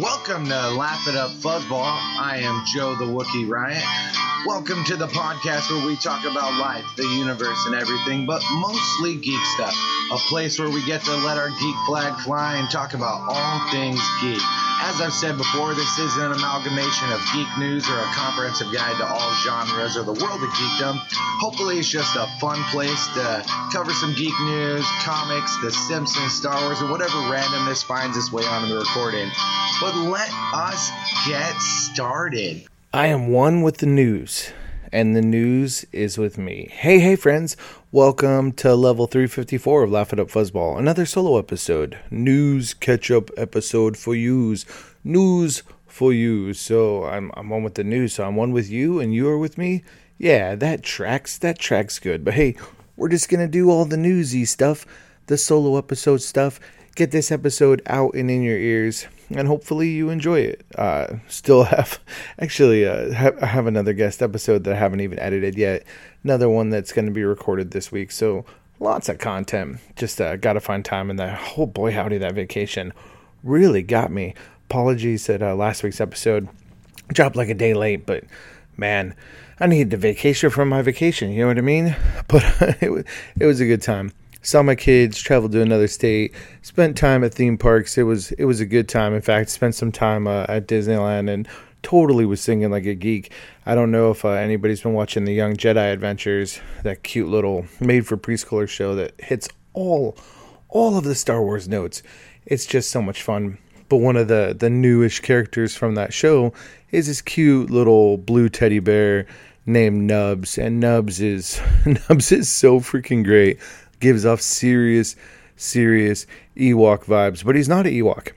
Welcome to Laugh It Up Fuzzball. I am Joe the Wookiee Riot. Welcome to the podcast where we talk about life, the universe, and everything, but mostly geek stuff. A place where we get to let our geek flag fly and talk about all things geek. As I've said before, this is an amalgamation of geek news or a comprehensive guide to all genres or the world of geekdom. Hopefully, it's just a fun place to cover some geek news, comics, The Simpsons, Star Wars, or whatever randomness finds its way onto the recording. But let us get started. I am one with the news, and the news is with me. Hey, hey, friends. Welcome to level 354 of Laugh It Up Fuzzball, another solo episode. News catch up episode for yous. News for you. So I'm, I'm one with the news, so I'm one with you, and you are with me. Yeah, that tracks. That tracks good. But hey, we're just going to do all the newsy stuff, the solo episode stuff. Get this episode out and in your ears and hopefully you enjoy it. Uh, still have, actually, uh, ha- I have another guest episode that I haven't even edited yet. Another one that's going to be recorded this week. So lots of content. Just uh, got to find time. And that, oh boy, howdy, that vacation really got me. Apologies that uh, last week's episode dropped like a day late, but man, I needed a vacation from my vacation. You know what I mean? But it was, it was a good time saw my kids, traveled to another state, spent time at theme parks. It was it was a good time. In fact, spent some time uh, at Disneyland and totally was singing like a geek. I don't know if uh, anybody's been watching the Young Jedi Adventures, that cute little made for preschooler show that hits all all of the Star Wars notes. It's just so much fun. But one of the the newish characters from that show is this cute little blue teddy bear named Nubs, and Nubs is Nubs is so freaking great gives off serious, serious Ewok vibes. But he's not an Ewok.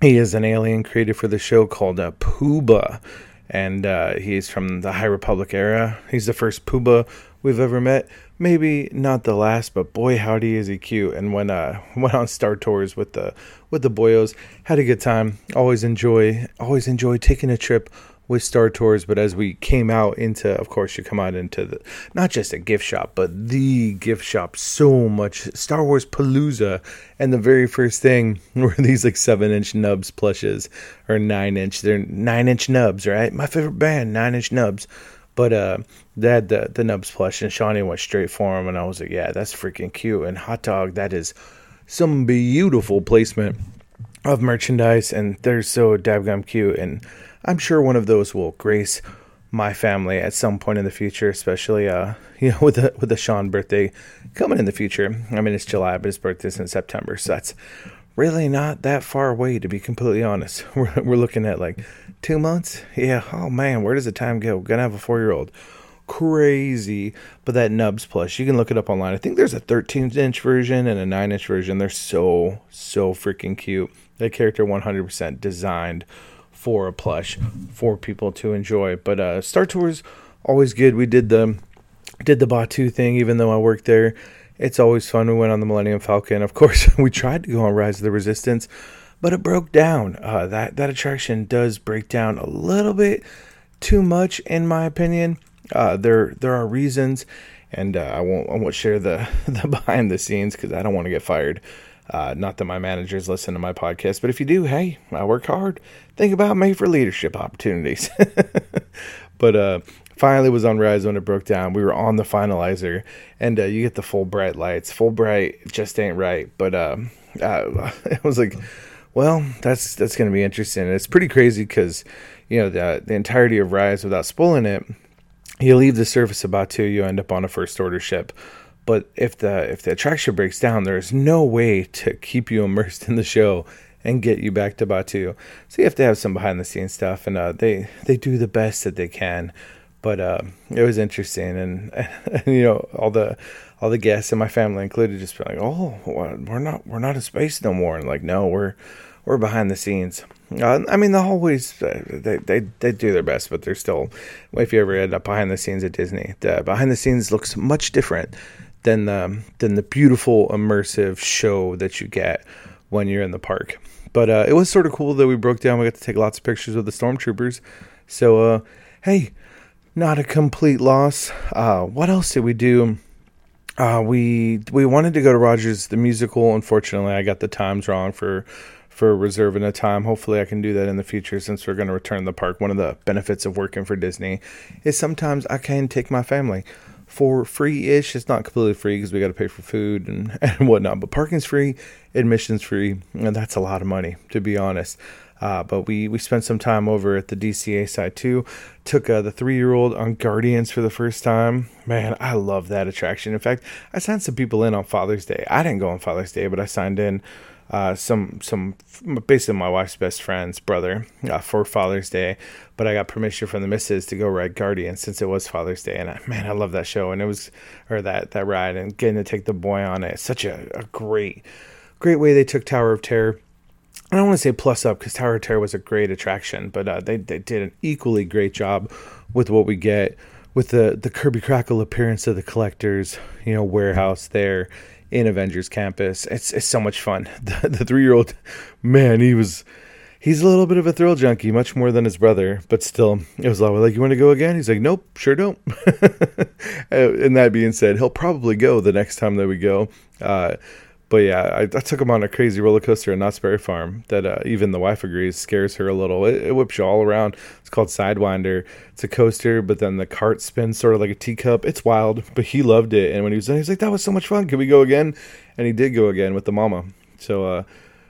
He is an alien created for the show called uh, Puba. And uh, he's from the High Republic era. He's the first Puba we've ever met. Maybe not the last, but boy howdy is he cute. And when uh went on Star Tours with the with the boyos, had a good time. Always enjoy always enjoy taking a trip with Star Tours, but as we came out into, of course, you come out into the not just a gift shop, but the gift shop. So much Star Wars Palooza, and the very first thing were these like seven inch nubs plushes or nine inch. They're nine inch nubs, right? My favorite band, Nine Inch Nubs. But uh, they had the the nubs plush, and Shawnee went straight for him, and I was like, yeah, that's freaking cute. And hot dog, that is some beautiful placement of merchandise, and they're so dabgum cute and I'm sure one of those will grace my family at some point in the future, especially uh, you know, with the with the Sean birthday coming in the future. I mean, it's July, but his birthday's in September, so that's really not that far away, to be completely honest. We're we're looking at like two months. Yeah. Oh man, where does the time go? Gonna have a four year old. Crazy, but that Nubs plush, you can look it up online. I think there's a 13 inch version and a 9 inch version. They're so so freaking cute. That character 100% designed for a plush for people to enjoy. But uh, Star Tours always good. We did the did the Batuu thing, even though I worked there. It's always fun. We went on the Millennium Falcon. Of course, we tried to go on Rise of the Resistance, but it broke down. Uh, that that attraction does break down a little bit too much, in my opinion. Uh, there there are reasons, and uh, I won't I won't share the the behind the scenes because I don't want to get fired. Uh, not that my managers listen to my podcast, but if you do, hey, I work hard. Think about me for leadership opportunities. but uh, finally was on Rise when it broke down. We were on the finalizer, and uh, you get the full bright lights. Full bright just ain't right. But um, uh, it was like, well, that's that's gonna be interesting. And it's pretty crazy because you know the the entirety of Rise, without spoiling it, you leave the surface about two, you end up on a first order ship but if the if the attraction breaks down, there's no way to keep you immersed in the show and get you back to Batuu. So you have to have some behind the scenes stuff, and uh, they they do the best that they can. But uh, it was interesting, and, and, you know all the all the guests and my family included just like, oh, we're not we're not in space no more, and like, no, we're we're behind the scenes. Uh, I mean, the hallways uh, they, they they do their best, but they're still. If you ever end up behind the scenes at Disney, the behind the scenes looks much different than the than the beautiful immersive show that you get when you're in the park. But uh, it was sort of cool that we broke down. We got to take lots of pictures with the stormtroopers. So uh, hey, not a complete loss. Uh, what else did we do? uh, we we wanted to go to Rogers the musical. Unfortunately, I got the times wrong for for reserving a time. Hopefully, I can do that in the future since we're going to return to the park. One of the benefits of working for Disney is sometimes I can take my family for free ish. It's not completely free because we got to pay for food and, and whatnot, but parking's free, admission's free, and that's a lot of money, to be honest. Uh, but we, we spent some time over at the DCA side too. Took uh, the three year old on Guardians for the first time. Man, I love that attraction. In fact, I signed some people in on Father's Day. I didn't go on Father's Day, but I signed in uh, some some basically my wife's best friend's brother uh, for Father's Day, but I got permission from the missus to go ride Guardian since it was Father's Day, and I, man, I love that show and it was or that that ride and getting to take the boy on it. Such a, a great great way they took Tower of Terror. I don't want to say plus up because Tower of Terror was a great attraction, but uh, they they did an equally great job with what we get with the the Kirby Krackle appearance of the collectors, you know, warehouse there in Avengers Campus. It's it's so much fun. The, the three year old man, he was he's a little bit of a thrill junkie, much more than his brother, but still, it was like, you want to go again? He's like, nope, sure don't. and that being said, he'll probably go the next time that we go. Uh, but yeah, I, I, took him on a crazy roller coaster at Knott's Berry Farm that uh, even the wife agrees scares her a little. It, it, whips you all around. It's called Sidewinder. It's a coaster, but then the cart spins sort of like a teacup. It's wild, but he loved it. And when he was done, he's like, "That was so much fun. Can we go again?" And he did go again with the mama. So uh,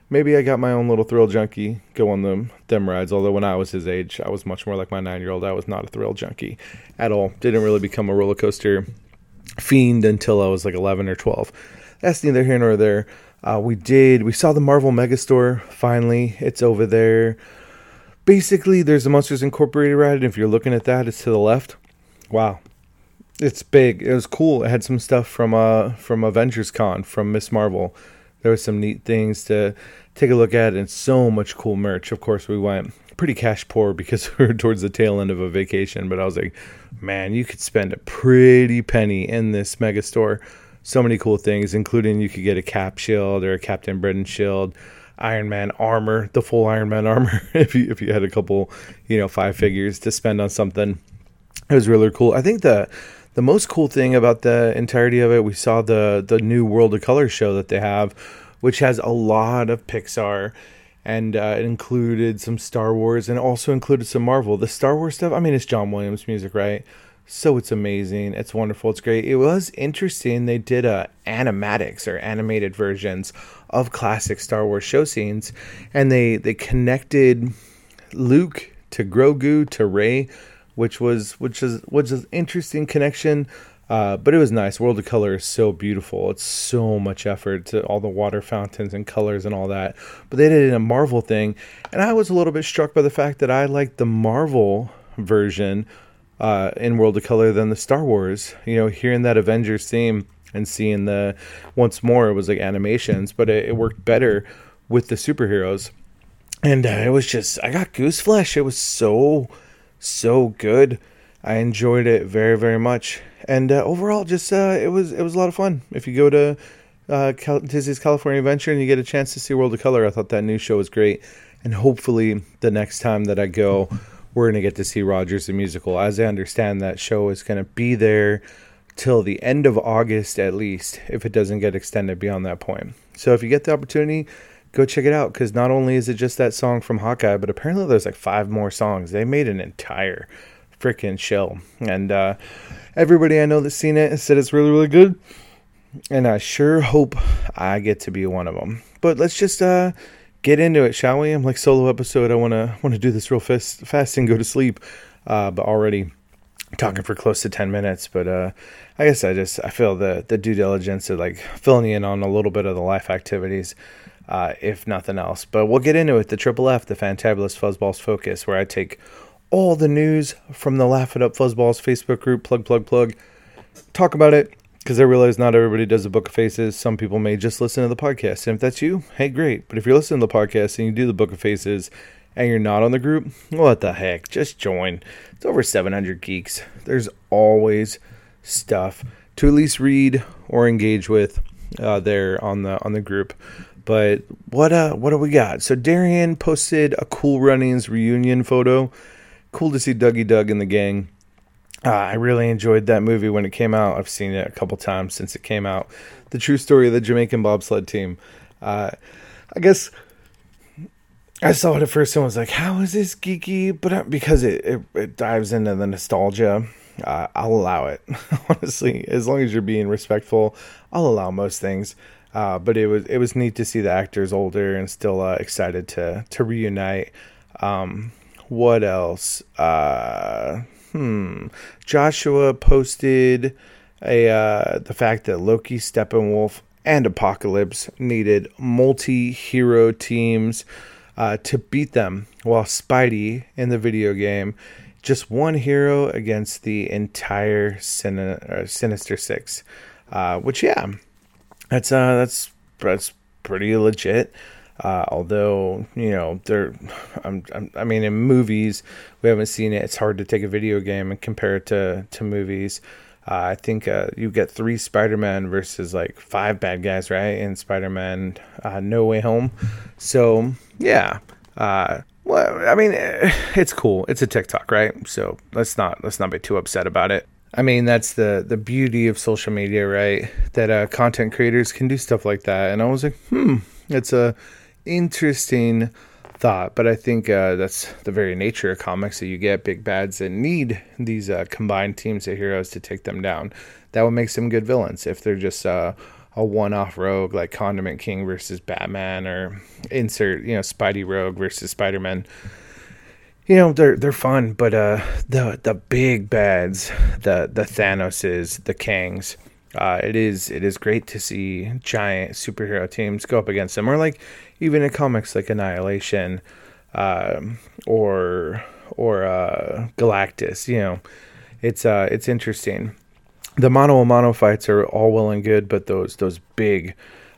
maybe I got my own little thrill junkie go on them them rides. Although when I was his age, I was much more like my nine year old. I was not a thrill junkie at all. Didn't really become a roller coaster fiend until I was like eleven or twelve that's neither here nor there. Uh, we did. We saw the Marvel Megastore. Finally, it's over there. Basically, there's the Monsters Incorporated ride. And if you're looking at that, it's to the left. Wow, it's big. It was cool. It had some stuff from uh from Avengers Con from Miss Marvel. There was some neat things to take a look at, and so much cool merch. Of course, we went pretty cash poor because we were towards the tail end of a vacation. But I was like, man, you could spend a pretty penny in this mega store so many cool things, including you could get a cap shield or a Captain Britain shield, Iron Man armor, the full Iron Man armor, if you if you had a couple, you know, five figures to spend on something. It was really cool. I think the the most cool thing about the entirety of it, we saw the the new World of Color show that they have, which has a lot of Pixar and uh, it included some Star Wars and also included some Marvel. The Star Wars stuff, I mean, it's John Williams music, right? So it's amazing. It's wonderful. It's great. It was interesting. They did uh, animatics or animated versions of classic Star Wars show scenes, and they they connected Luke to Grogu to Rey, which was which is which is an interesting connection. Uh, but it was nice. World of Color is so beautiful. It's so much effort to all the water fountains and colors and all that. But they did a Marvel thing, and I was a little bit struck by the fact that I liked the Marvel version uh, in World of Color than the Star Wars. You know, hearing that Avengers theme and seeing the once more it was like animations, but it, it worked better with the superheroes. And uh, it was just I got goose flesh. It was so so good. I enjoyed it very very much. And uh, overall, just uh, it was it was a lot of fun. If you go to uh, Cal- Disney's California Adventure and you get a chance to see World of Color, I thought that new show was great. And hopefully, the next time that I go we're going to get to see Rogers the musical. As I understand, that show is going to be there till the end of August at least, if it doesn't get extended beyond that point. So if you get the opportunity, go check it out because not only is it just that song from Hawkeye, but apparently there's like five more songs. They made an entire freaking show, and uh, everybody I know that's seen it said it's really really good. And I sure hope I get to be one of them. But let's just uh, get into it, shall we? I'm like solo episode. I want to want to do this real fast, fast and go to sleep. Uh, but already talking for close to 10 minutes. But uh, I guess I just I feel the the due diligence of like filling in on a little bit of the life activities, uh, if nothing else. But we'll get into it. The Triple F, the Fantabulous Fuzzballs Focus, where I take all the news from the Laugh It Up Fuzzballs Facebook group. Plug, plug, plug. Talk about it because I realize not everybody does a book of faces. Some people may just listen to the podcast. And if that's you, hey, great. But if you're listening to the podcast and you do the book of faces and you're not on the group, what the heck? Just join. It's over 700 geeks. There's always stuff to at least read or engage with uh, there on the on the group. But what uh what do we got? So Darian posted a cool runnings reunion photo. Cool to see Dougie Doug and the gang Uh, I really enjoyed that movie when it came out. I've seen it a couple times since it came out. The true story of the Jamaican bobsled team. Uh, I guess I saw it at first and was like, "How is this geeky?" But uh, because it, it, it dives into the nostalgia, uh, I'll allow it. Honestly, as long as you're being respectful, I'll allow most things. Uh, but it was it was neat to see the actors older and still uh, excited to to reunite. Um, what else? Uh, hmm. Joshua posted a uh, the fact that Loki, Steppenwolf, and Apocalypse needed multi-hero teams uh, to beat them, while Spidey in the video game just one hero against the entire Sin- uh, Sinister Six, uh, which yeah, that's uh that's that's pretty legit. Uh, although you know they're, I'm, I'm, i mean, in movies we haven't seen it. It's hard to take a video game and compare it to to movies. Uh, I think uh, you get three Spider-Man versus like five bad guys, right? In Spider-Man uh, No Way Home. So yeah, uh, well, I mean, it's cool. It's a TikTok, right? So let's not let's not be too upset about it. I mean, that's the the beauty of social media, right? That uh, content creators can do stuff like that. And I was like, hmm, it's a interesting thought. But I think uh, that's the very nature of comics that you get big bads that need these uh, combined teams of heroes to take them down. That would make some good villains if they're just uh, a one-off rogue like Condiment King versus Batman, or insert you know Spidey Rogue versus Spider-Man you know they're they're fun, but uh, the the big bads, the the Thanoses, the Kangs, uh, it is it is great to see giant superhero teams go up against them, or like even in comics like Annihilation, uh, or or uh, Galactus. You know, it's uh it's interesting. The mono mono fights are all well and good, but those those big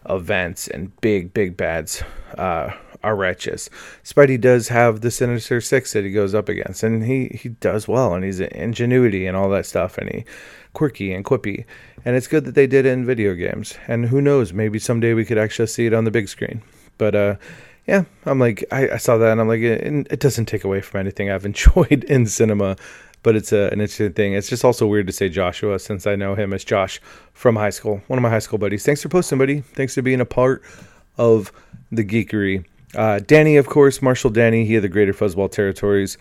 events and big big bads uh, are righteous. Spidey does have the Sinister Six that he goes up against, and he he does well, and he's ingenuity and all that stuff, and he quirky and quippy, and it's good that they did it in video games. And who knows, maybe someday we could actually see it on the big screen. But uh, yeah, I'm like I, I saw that, and I'm like it, it doesn't take away from anything I've enjoyed in cinema but it's a, an interesting thing. It's just also weird to say Joshua since I know him as Josh from high school, one of my high school buddies. Thanks for posting, buddy. Thanks for being a part of the geekery. Uh, Danny, of course, Marshall Danny, he had the Greater Fuzzball Territories.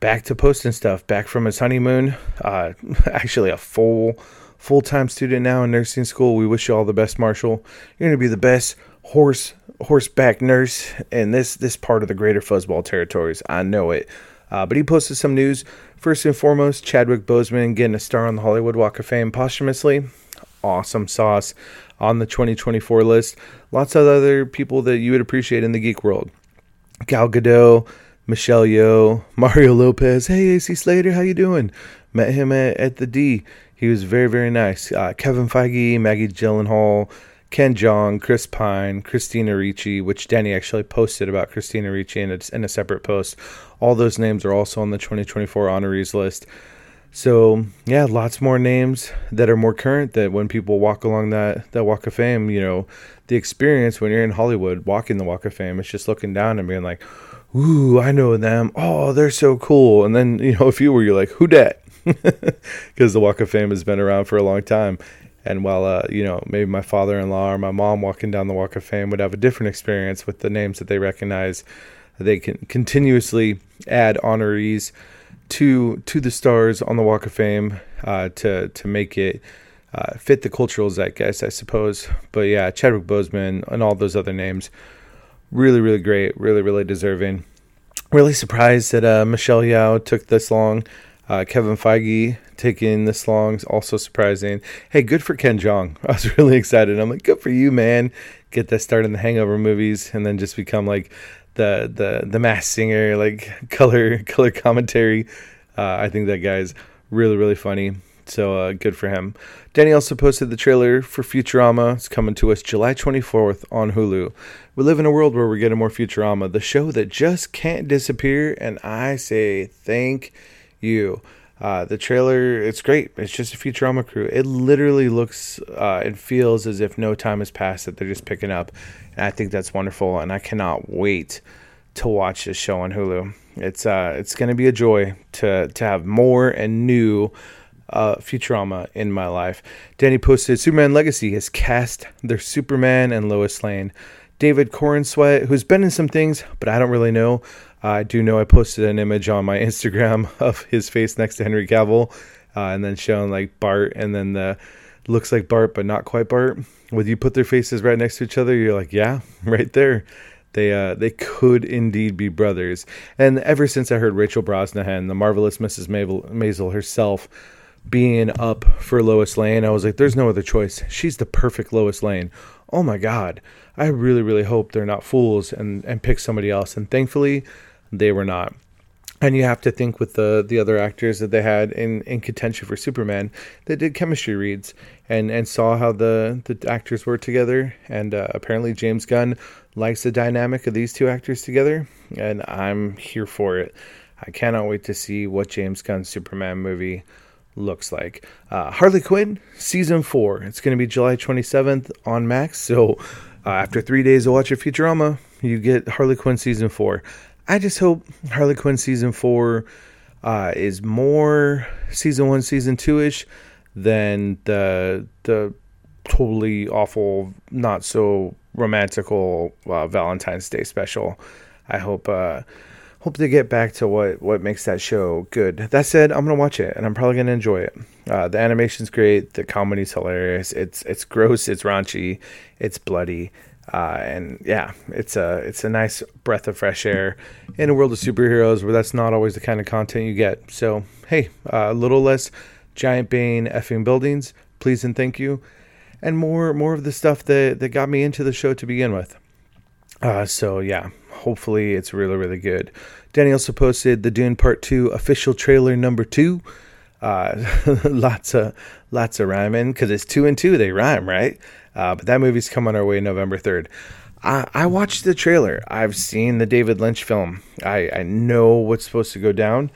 Back to posting stuff, back from his honeymoon. Uh, actually, a full full time student now in nursing school. We wish you all the best, Marshall. You're going to be the best horse horseback nurse in this this part of the Greater Fuzzball Territories. I know it. Uh, but he posted some news. First and foremost, Chadwick Boseman getting a star on the Hollywood Walk of Fame posthumously. Awesome sauce on the 2024 list. Lots of other people that you would appreciate in the geek world. Gal Gadot, Michelle Yeoh, Mario Lopez. Hey, AC Slater, how you doing? Met him at, at the D. He was very, very nice. Uh, Kevin Feige, Maggie Gyllenhaal, Ken Jeong, Chris Pine, Christina Ricci, which Danny actually posted about Christina Ricci in a, in a separate post. All those names are also on the 2024 honorees list. So yeah, lots more names that are more current. That when people walk along that that Walk of Fame, you know, the experience when you're in Hollywood walking the Walk of Fame, it's just looking down and being like, "Ooh, I know them. Oh, they're so cool." And then you know, if you were, you're like, "Who dat?" Because the Walk of Fame has been around for a long time. And while uh, you know, maybe my father-in-law or my mom walking down the Walk of Fame would have a different experience with the names that they recognize, they can continuously add honorees to to the stars on the Walk of Fame uh, to to make it uh, fit the cultural zeitgeist, I suppose. But yeah, Chadwick Boseman and all those other names, really really great, really really deserving. Really surprised that uh, Michelle Yeoh took this long. Uh, Kevin Feige taking this long is also surprising. Hey, good for Ken Jeong. I was really excited. I'm like, good for you, man. Get that start in the Hangover movies and then just become like the the the Masked Singer, like color color commentary. Uh, I think that guy's really really funny. So uh, good for him. Danny also posted the trailer for Futurama. It's coming to us July 24th on Hulu. We live in a world where we're getting more Futurama, the show that just can't disappear, and I say thank you. Uh, the trailer, it's great. It's just a Futurama crew. It literally looks uh, and feels as if no time has passed that they're just picking up. And I think that's wonderful. And I cannot wait to watch this show on Hulu. It's uh, it's going to be a joy to to have more and new uh, Futurama in my life. Danny posted Superman Legacy has cast their Superman and Lois Lane. David Corenswet, who's been in some things, but I don't really know. Uh, I do know I posted an image on my Instagram of his face next to Henry Cavill, uh, and then showing like Bart, and then the looks like Bart but not quite Bart. When you put their faces right next to each other, you're like, yeah, right there. They uh, they could indeed be brothers. And ever since I heard Rachel Brosnahan, the marvelous Mrs. Maisel herself, being up for Lois Lane, I was like, there's no other choice. She's the perfect Lois Lane. Oh my God. I really, really hope they're not fools and, and pick somebody else. And thankfully, they were not. And you have to think with the the other actors that they had in, in contention for Superman, they did chemistry reads and, and saw how the, the actors were together. And uh, apparently, James Gunn likes the dynamic of these two actors together, and I'm here for it. I cannot wait to see what James Gunn's Superman movie looks like. Uh, Harley Quinn season four. It's going to be July 27th on Max. So uh, after three days of watching Futurama, you get Harley Quinn season four. I just hope Harley Quinn season four uh, is more season one, season two ish than the the totally awful, not so romantical uh, Valentine's Day special. I hope uh, hope to get back to what what makes that show good. That said, I'm gonna watch it and I'm probably gonna enjoy it. Uh, the animation's great, the comedy's hilarious. It's it's gross, it's raunchy, it's bloody. Uh, and yeah, it's a it's a nice breath of fresh air in a world of superheroes where that's not always the kind of content you get. So hey, a little less giant bane effing buildings, please and thank you, and more more of the stuff that that got me into the show to begin with. Uh, so yeah, hopefully it's really really good. Danny also posted the Dune Part Two official trailer number two. Uh, lots of lots of rhyming because it's two and two they rhyme right. Uh, but that movie's coming our way November 3rd. I, I watched the trailer. I've seen the David Lynch film. I, I know what's supposed to go down.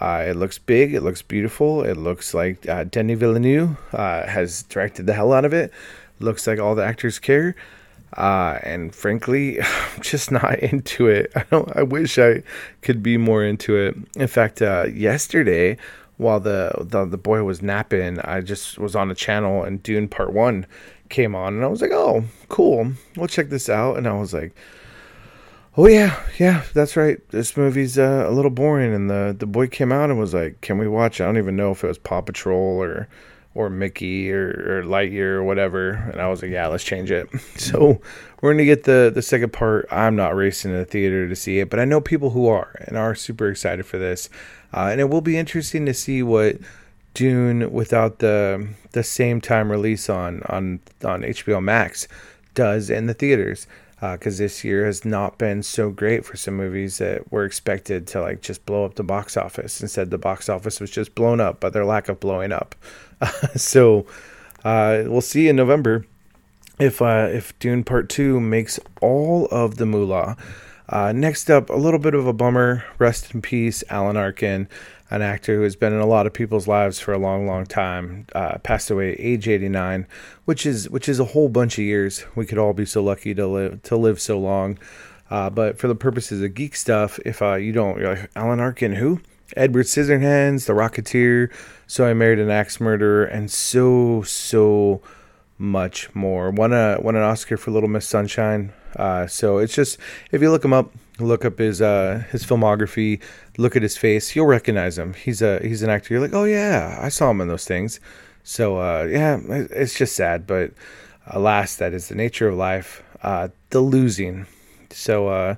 Uh, it looks big. It looks beautiful. It looks like uh, Denis Villeneuve uh, has directed the hell out of it. Looks like all the actors care. Uh, and frankly, I'm just not into it. I don't. I wish I could be more into it. In fact, uh, yesterday, while the, the the boy was napping, I just was on a channel and Dune Part One came on, and I was like, "Oh, cool, we'll check this out." And I was like, "Oh yeah, yeah, that's right. This movie's uh, a little boring." And the the boy came out and was like, "Can we watch?" I don't even know if it was Paw Patrol or or Mickey or, or Lightyear or whatever. And I was like, "Yeah, let's change it." so we're gonna get the the second part. I'm not racing to the theater to see it, but I know people who are and are super excited for this. Uh, and it will be interesting to see what Dune without the the same time release on on on HBO Max does in the theaters because uh, this year has not been so great for some movies that were expected to like just blow up the box office. Instead, the box office was just blown up by their lack of blowing up. Uh, so uh, we'll see in November if uh, if Dune Part Two makes all of the moolah. Uh, next up, a little bit of a bummer. Rest in peace, Alan Arkin an actor who has been in a lot of people's lives for a long, long time, uh, passed away at age 89, which is which is a whole bunch of years. We could all be so lucky to live to live so long. Uh, but for the purposes of geek stuff, if uh, you don't, you're like Alan Arkin, who? Edward Scissorhands, The Rocketeer, So I Married an Axe Murderer, and so so much more. Won a won an Oscar for Little Miss Sunshine. Uh, so it's just if you look him up, look up his uh, his filmography, look at his face, you'll recognize him. He's a he's an actor. You're like, oh yeah, I saw him in those things. So uh, yeah, it's just sad, but alas, that is the nature of life. Uh, the losing. So uh,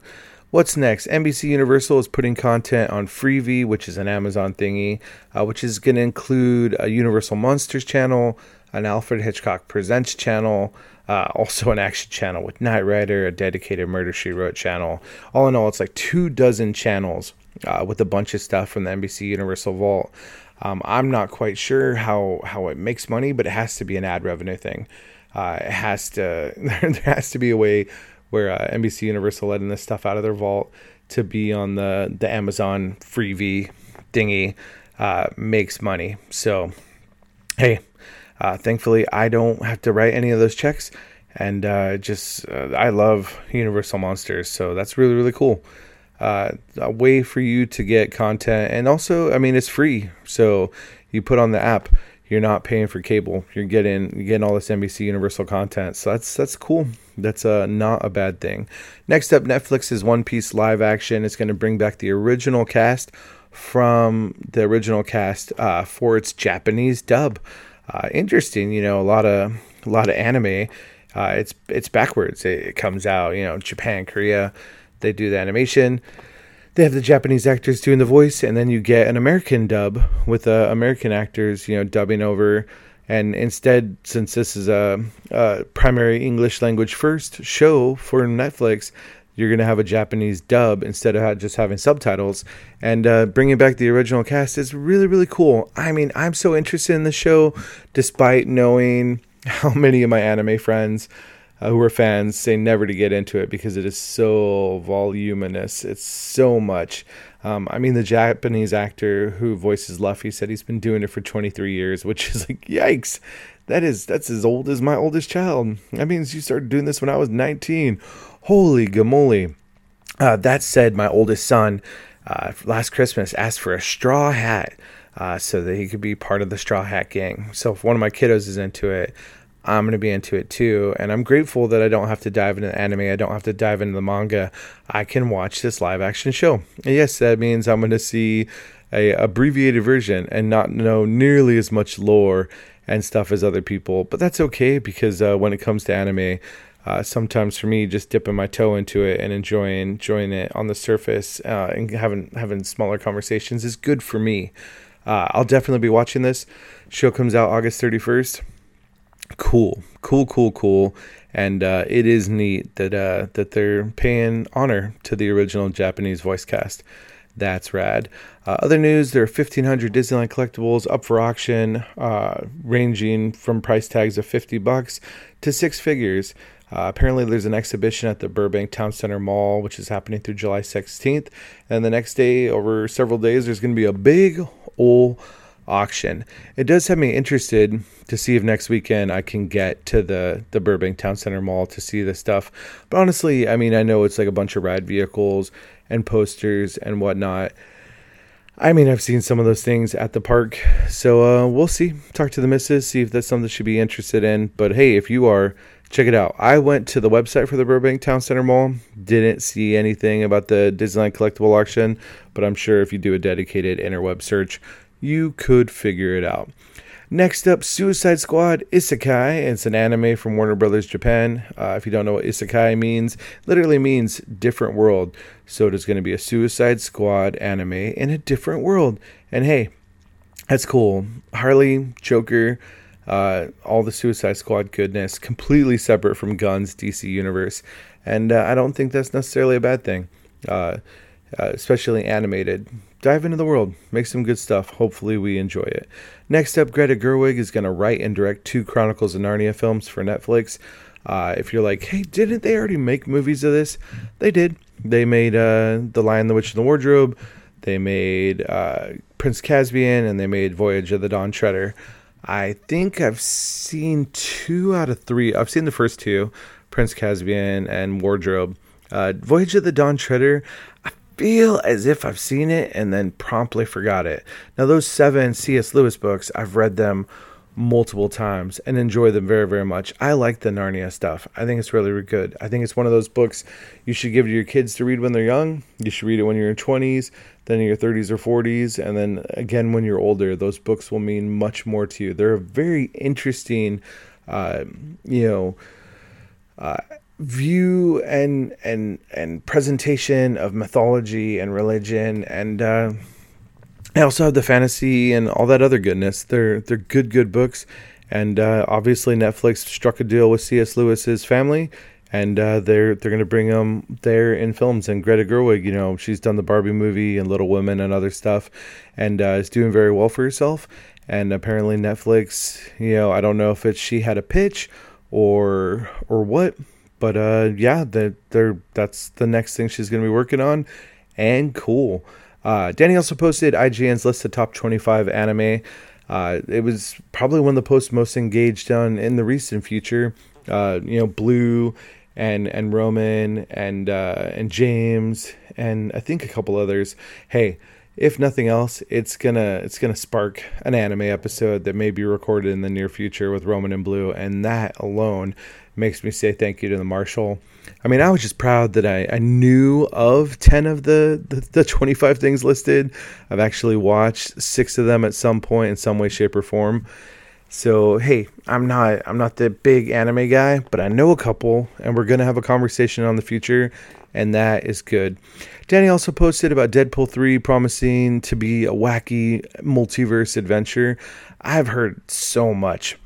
what's next? NBC Universal is putting content on Freevee, which is an Amazon thingy, uh, which is going to include a Universal Monsters channel, an Alfred Hitchcock Presents channel. Uh, also, an action channel with Knight Rider, a dedicated Murder She Wrote channel. All in all, it's like two dozen channels uh, with a bunch of stuff from the NBC Universal Vault. Um, I'm not quite sure how how it makes money, but it has to be an ad revenue thing. Uh, it has to there has to be a way where uh, NBC Universal letting this stuff out of their vault to be on the the Amazon Freevee dingy uh, makes money. So, hey, uh, thankfully, I don't have to write any of those checks, and uh, just uh, I love Universal Monsters, so that's really really cool. Uh, a way for you to get content, and also, I mean, it's free, so you put on the app, you're not paying for cable. You're getting you're getting all this NBC Universal content. So that's that's cool. That's uh, not a bad thing. Next up, Netflix's One Piece live action is going to bring back the original cast from the original cast uh, for its Japanese dub. Uh, interesting, you know, a lot of a lot of anime. Uh, it's it's backwards. It, it comes out, you know, Japan, Korea. They do the animation they have the Japanese actors doing the voice, and then you get an American dub with uh, American actors, you know, dubbing over. And instead, since this is a, a primary English language first show for Netflix, you're going to have a Japanese dub instead of just having subtitles. And uh, bringing back the original cast is really, really cool. I mean, I'm so interested in the show, despite knowing how many of my anime friends uh, who are fans say never to get into it because it is so voluminous. It's so much. Um, I mean, the Japanese actor who voices Luffy said he's been doing it for 23 years, which is like, yikes. That is that's as old as my oldest child. That means you started doing this when I was 19. Holy gamoli. Uh, that said, my oldest son uh, last Christmas asked for a straw hat uh, so that he could be part of the straw hat gang. So if one of my kiddos is into it, I'm going to be into it too. And I'm grateful that I don't have to dive into the anime. I don't have to dive into the manga. I can watch this live action show. And yes, that means I'm going to see a abbreviated version and not know nearly as much lore and stuff as other people. But that's okay because uh, when it comes to anime, uh, sometimes for me, just dipping my toe into it and enjoying enjoying it on the surface uh, and having having smaller conversations is good for me. Uh, I'll definitely be watching this. Show comes out August 31st cool, cool, cool, cool. And uh, it is neat that uh, that they're paying honor to the original Japanese voice cast. That's rad. Uh, other news: there are 1,500 Disneyland collectibles up for auction, uh, ranging from price tags of 50 bucks to six figures. Uh, apparently, there's an exhibition at the Burbank Town Center Mall, which is happening through July 16th. And the next day, over several days, there's going to be a big old auction. It does have me interested to see if next weekend I can get to the the Burbank Town Center Mall to see this stuff. But honestly, I mean, I know it's like a bunch of ride vehicles and posters and whatnot. I mean, I've seen some of those things at the park, so uh, we'll see. Talk to the missus, see if that's something she'd be interested in. But hey, if you are, check it out. I went to the website for the Burbank Town Center Mall, didn't see anything about the Disneyland collectible auction, but I'm sure if you do a dedicated interweb search, you could figure it out. Next up, Suicide Squad Isekai. It's an anime from Warner Brothers Japan. Uh, if you don't know what Isekai means, literally means different world. So it is going to be a Suicide Squad anime in a different world. And hey, that's cool. Harley, Joker, uh, all the Suicide Squad goodness, completely separate from Gunn's DC universe. And uh, I don't think that's necessarily a bad thing, uh, uh, especially animated dive into the world, make some good stuff. Hopefully, we enjoy it. Next up, Greta Gerwig is going to write and direct two Chronicles of Narnia films for Netflix. Uh, if you're like, hey, didn't they already make movies of this? They did. They made uh, The Lion, the Witch, and the Wardrobe. They made Prince Caspian, and they made Voyage of the Dawn Treader. I think I've seen two out of three. I've seen the first two, Prince Caspian and Wardrobe. Uh, Voyage of the Dawn Treader, I feel as if I've seen it and then promptly forgot it. Now, those seven C.S. Lewis books, I've read them multiple times and enjoy them very, very much. I like the Narnia stuff. I think it's really, really good. I think it's one of those books you should give to your kids to read when they're young. You should read it when you're in 20s, then in your 30s or 40s, and then again when you're older. Those books will mean much more to you. They're a very interesting, uh, you know, uh, view and and and presentation of mythology and religion and uh, I also have the fantasy and all that other goodness. They're they're good good books, and uh, obviously Netflix struck a deal with C.S. Lewis's family, and uh, they're they're going to bring them there in films. And Greta Gerwig, you know, she's done the Barbie movie and Little Women and other stuff, and uh, is doing very well for herself. And apparently Netflix, you know, I don't know if it's she had a pitch or or what, but uh, yeah, that they're that's the next thing she's going to be working on, and cool. Uh, Danny also posted IGN's list of top 25 anime. Uh, it was probably one of the posts most engaged on in the recent future. Uh, you know, Blue and and Roman and uh, and James and I think a couple others. Hey, if nothing else, it's gonna it's gonna spark an anime episode that may be recorded in the near future with Roman and Blue, and that alone makes me say thank you to the Marshal. I mean, I was just proud that I, I knew of 10 of the, the, the 25 things listed. I've actually watched six of them at some point in some way, shape, or form. So hey, I'm not I'm not the big anime guy, but I know a couple, and we're gonna have a conversation on the future, and that is good. Danny also posted about Deadpool 3 promising to be a wacky multiverse adventure. I've heard so much.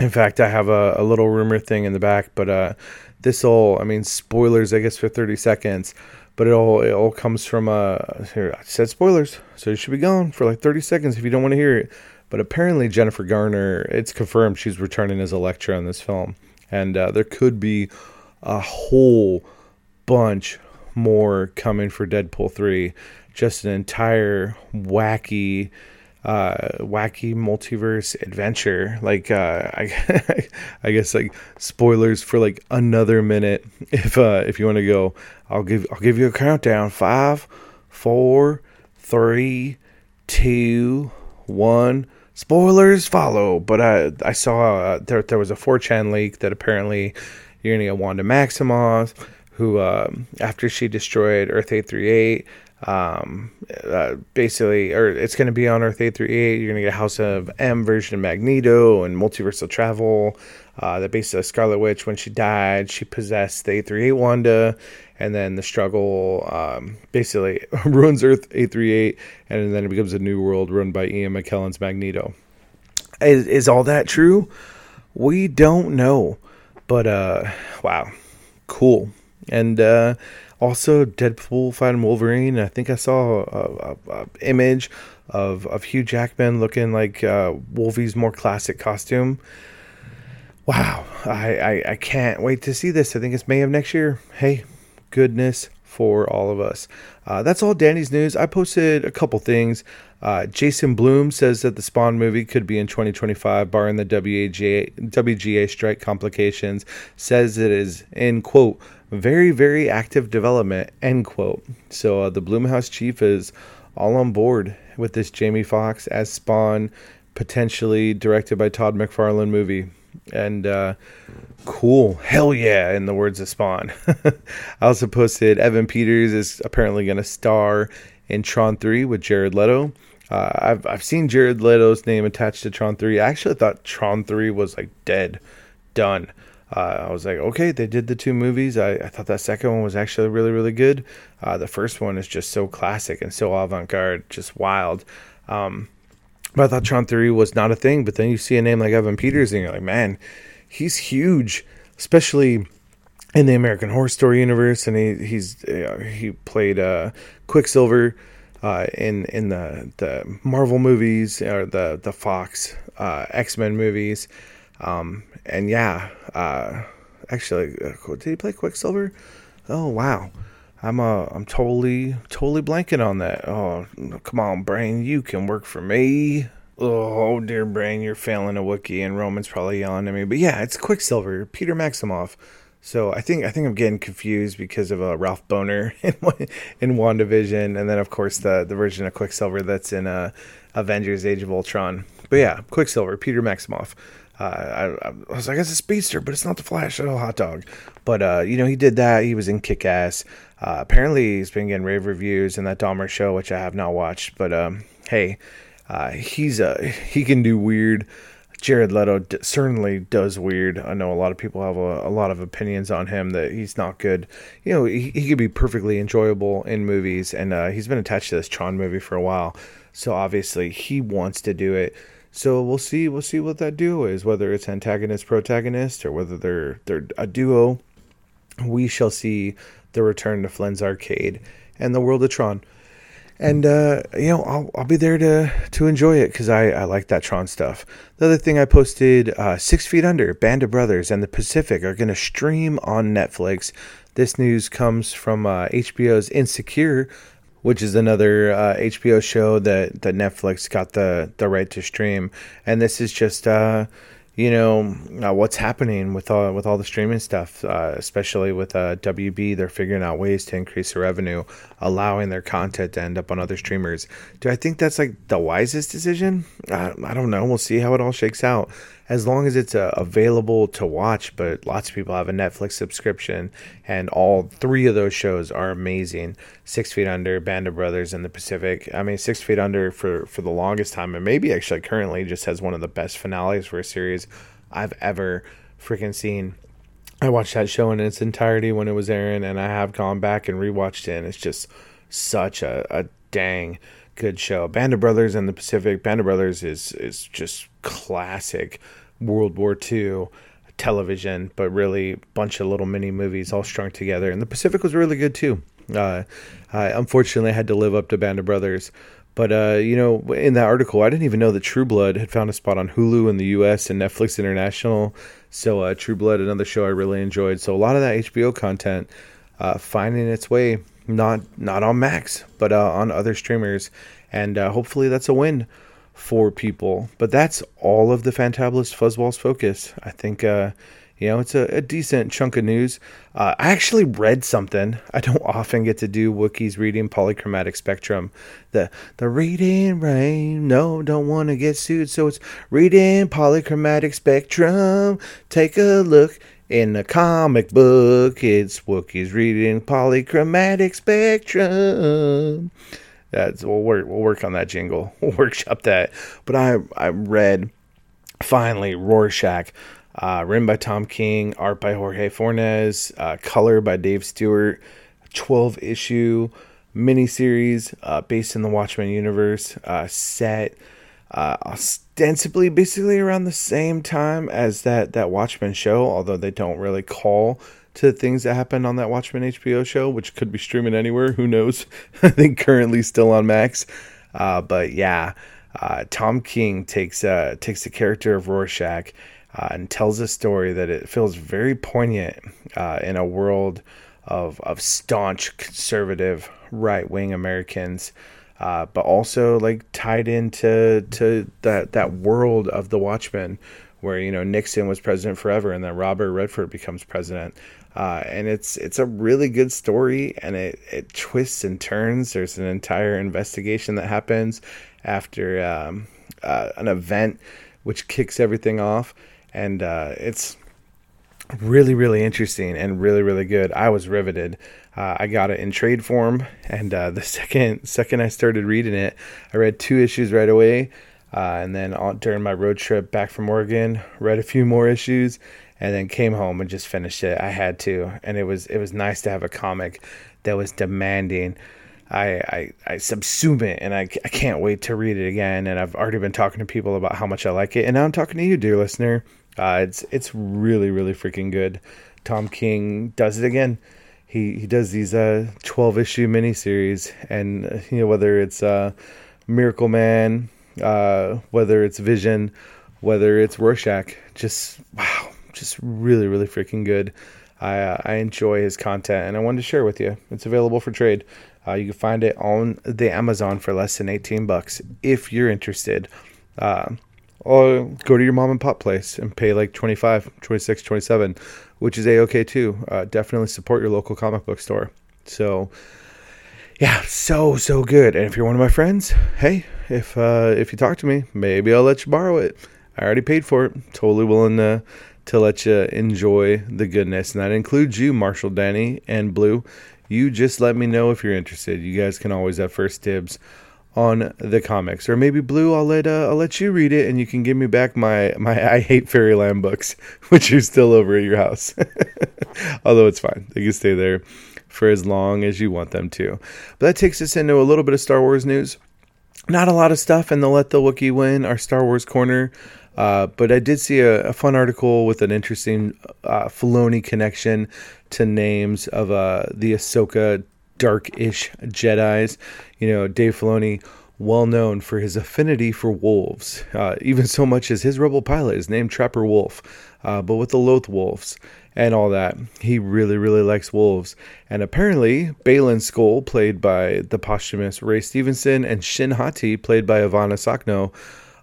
In fact, I have a, a little rumor thing in the back, but uh, this all I mean spoilers, I guess for 30 seconds. But it all it all comes from uh here I said spoilers, so you should be gone for like 30 seconds if you don't want to hear it. But apparently, Jennifer Garner, it's confirmed she's returning as Elektra in this film. And uh, there could be a whole bunch more coming for Deadpool 3. Just an entire wacky, uh, wacky multiverse adventure. Like, uh, I, I guess like spoilers for like another minute. If uh, if you want to go, I'll give I'll give you a countdown. Five, four, three, two, one spoilers follow. But I I saw uh, there there was a 4chan leak that apparently you're gonna get Wanda Maximoff, who um, after she destroyed Earth 838. Um, uh, basically, or it's going to be on Earth 838. You're going to get a House of M version of Magneto and multiversal travel. Uh, that basically Scarlet Witch, when she died, she possessed the 838 Wanda, and then the struggle um, basically ruins Earth 838, and then it becomes a new world run by Ian McKellen's Magneto. Is, is all that true? We don't know, but uh, wow, cool. And uh, also, Deadpool fighting Wolverine. I think I saw a, a, a image of of Hugh Jackman looking like uh, more classic costume. Wow, I, I, I can't wait to see this. I think it's May of next year. Hey, goodness for all of us. Uh, that's all Danny's news. I posted a couple things. Uh, Jason Blum says that the Spawn movie could be in 2025, barring the WGA, WGA strike complications. Says it is in quote very very active development end quote. So uh, the Blumhouse chief is all on board with this Jamie Foxx as Spawn, potentially directed by Todd McFarlane movie and uh, cool, hell yeah, in the words of Spawn. I also posted Evan Peters is apparently going to star in Tron 3 with Jared Leto. Uh, I've I've seen Jared Leto's name attached to Tron 3. I actually thought Tron 3 was like dead, done. Uh, I was like, okay, they did the two movies. I, I thought that second one was actually really, really good. Uh, the first one is just so classic and so avant garde, just wild. Um, but I thought Tron 3 was not a thing. But then you see a name like Evan Peters, and you're like, man, he's huge, especially in the American Horror Story universe. And he he's uh, he played uh, Quicksilver uh, in in the the Marvel movies or the the Fox uh, X Men movies. Um, and yeah, uh, actually, uh, did he play Quicksilver? Oh wow. I'm uh I'm totally totally blanking on that. Oh, come on, brain, you can work for me. Oh dear brain, you're failing a Wookiee, and Roman's probably yelling at me. But yeah, it's Quicksilver, Peter Maximoff. So I think I think I'm getting confused because of uh, Ralph Bohner in in WandaVision, and then of course the the version of Quicksilver that's in uh, Avengers: Age of Ultron. But yeah, Quicksilver, Peter Maximoff. Uh, I, I, was like, it's a speedster, but it's not the Flash. Oh, hot dog. But uh, you know, he did that. He was in Kick Ass. Uh, apparently, he's been getting rave reviews in that Dahmer show, which I have not watched. But um, hey, uh, he's a he can do weird. Jared Leto d- certainly does weird. I know a lot of people have a, a, lot of opinions on him that he's not good. You know, he, he could be perfectly enjoyable in movies, and uh, he's been attached to this Tron movie for a while. So obviously, he wants to do it. So we'll see. We'll see what that duo is. Whether it's antagonist protagonist or whether they're they're a duo. We shall see the return to Flynn's Arcade and the World of Tron. And uh, you know, I'll, I'll be there to to enjoy it because I, I like that Tron stuff. The other thing I posted: uh, Six Feet Under, Band of Brothers, and The Pacific are going to stream on Netflix. This news comes from uh, HBO's Insecure, which is another uh, HBO show that that Netflix got the the right to stream. And this is just uh, you know uh, what's happening with all with all the streaming stuff, uh, especially with uh, WB. They're figuring out ways to increase their revenue, allowing their content to end up on other streamers. Do I think that's like the wisest decision? I don't know. We'll see how it all shakes out. As long as it's uh, available to watch, but lots of people have a Netflix subscription, and all three of those shows are amazing. Six Feet Under, Band of Brothers, and The Pacific. I mean, Six Feet Under for for the longest time, and maybe actually currently just has one of the best finales for a series I've ever freaking seen. I watched that show in its entirety when it was airing, and I have gone back and rewatched it, and it's just such a, a dang good show. Band of Brothers and the Pacific. Band of Brothers is is just classic World War II television, but really bunch of little mini movies all strung together. And the Pacific was really good too. Uh, I unfortunately had to live up to Band of Brothers. But uh, you know, in that article, I didn't even know that True Blood had found a spot on Hulu in the U.S. and Netflix International. So uh, True Blood, another show I really enjoyed. So a lot of that HBO content uh, finding its way not not on Max, but uh, on other streamers, and uh, hopefully that's a win for people. But that's all of the Fantabulous Fuzzballs focus. I think uh, you know it's a, a, decent chunk of news. Uh, I actually read something. I don't often get to do Wookiees reading polychromatic spectrum. The the reading rain. No, don't want to get sued. So it's reading polychromatic spectrum. Take a look. In the comic book, it's Wookiees reading polychromatic spectrum. That's we'll work we'll work on that jingle. We'll workshop that. But I I read finally Rorschach, uh, written by Tom King, art by Jorge Fornes, uh, color by Dave Stewart, twelve issue miniseries uh, based in the Watchmen universe, uh, set uh, ostensibly basically around the same time as that that Watchmen show, although they don't really call to the things that happened on that Watchmen HBO show, which could be streaming anywhere. Who knows? I think currently still on Max. Uh, but yeah, uh, Tom King takes uh, takes the character of Rorschach uh, and tells a story that it feels very poignant uh, in a world of of staunch conservative right wing Americans. Uh, but also like tied into to that that world of the Watchmen, where you know Nixon was president forever, and then Robert Redford becomes president. Uh, and it's it's a really good story, and it, it twists and turns. There's an entire investigation that happens after um, uh, an event, which kicks everything off, and uh, it's really really interesting and really really good. I was riveted. Uh, I got it in trade form, and uh, the second second I started reading it, I read two issues right away. Uh, and then during my road trip back from Oregon, read a few more issues, and then came home and just finished it. I had to, and it was it was nice to have a comic that was demanding. I, I, I subsume it and I, I can't wait to read it again. And I've already been talking to people about how much I like it. And now I'm talking to you, dear listener. Uh, it's it's really really freaking good. Tom King does it again. He he does these uh 12 issue miniseries, and uh, you know whether it's uh Miracle Man, uh whether it's Vision, whether it's Rorschach, just wow, just really, really freaking good. I uh, I enjoy his content, and I wanted to share with you. It's available for trade. Uh, you can find it on the Amazon for less than 18 bucks if you're interested. Uh, or go to your mom and pop place and pay like 25, 26, 27, which is a okay too. Uh, definitely support your local comic book store. So, yeah, so so good. And if you're one of my friends, hey, if uh, if you talk to me, maybe I'll let you borrow it. I already paid for it. Totally willing to to let you enjoy the goodness. And that includes you, Marshall, Danny, and Blue. You just let me know if you're interested. You guys can always have first dibs on the comics, or maybe Blue. I'll let uh, I'll let you read it, and you can give me back my my I hate Fairyland books, which are still over at your house. Although it's fine, they can stay there for as long as you want them to. But that takes us into a little bit of Star Wars news. Not a lot of stuff, and they'll let the Wookiee win our Star Wars corner. Uh, but I did see a, a, fun article with an interesting uh, Filoni connection to names of uh, the Ahsoka dark-ish Jedi's. You know, Dave Filoni, well known for his affinity for wolves, uh, even so much as his rebel pilot is named Trapper Wolf, uh, but with the Loth Wolves and all that. He really, really likes wolves. And apparently, Baylan Skoll, played by the posthumous Ray Stevenson, and Shin Hati, played by Ivana Sakhno,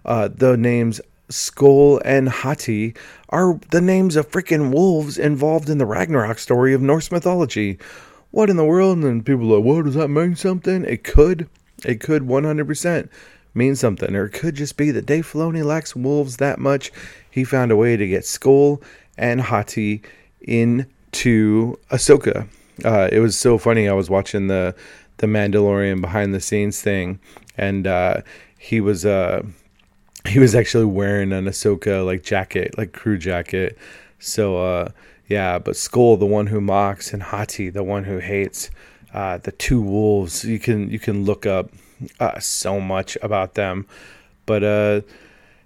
uh, the names Skoll and Hati are the names of freaking wolves involved in the Ragnarok story of Norse mythology. What in the world? And then people are like, what does that mean something? It could. It could 100% mean something. Or it could just be that Dave Filoni likes wolves that much. He found a way to get Skoll and Hati into Ahsoka. Uh, it was so funny. I was watching the the Mandalorian behind the scenes thing, and uh, he was uh, he was actually wearing an Ahsoka like jacket, like crew jacket. So uh, yeah, but Skoll, the one who mocks, and Hati, the one who hates, uh, the two wolves. You can you can look up uh, so much about them, but uh,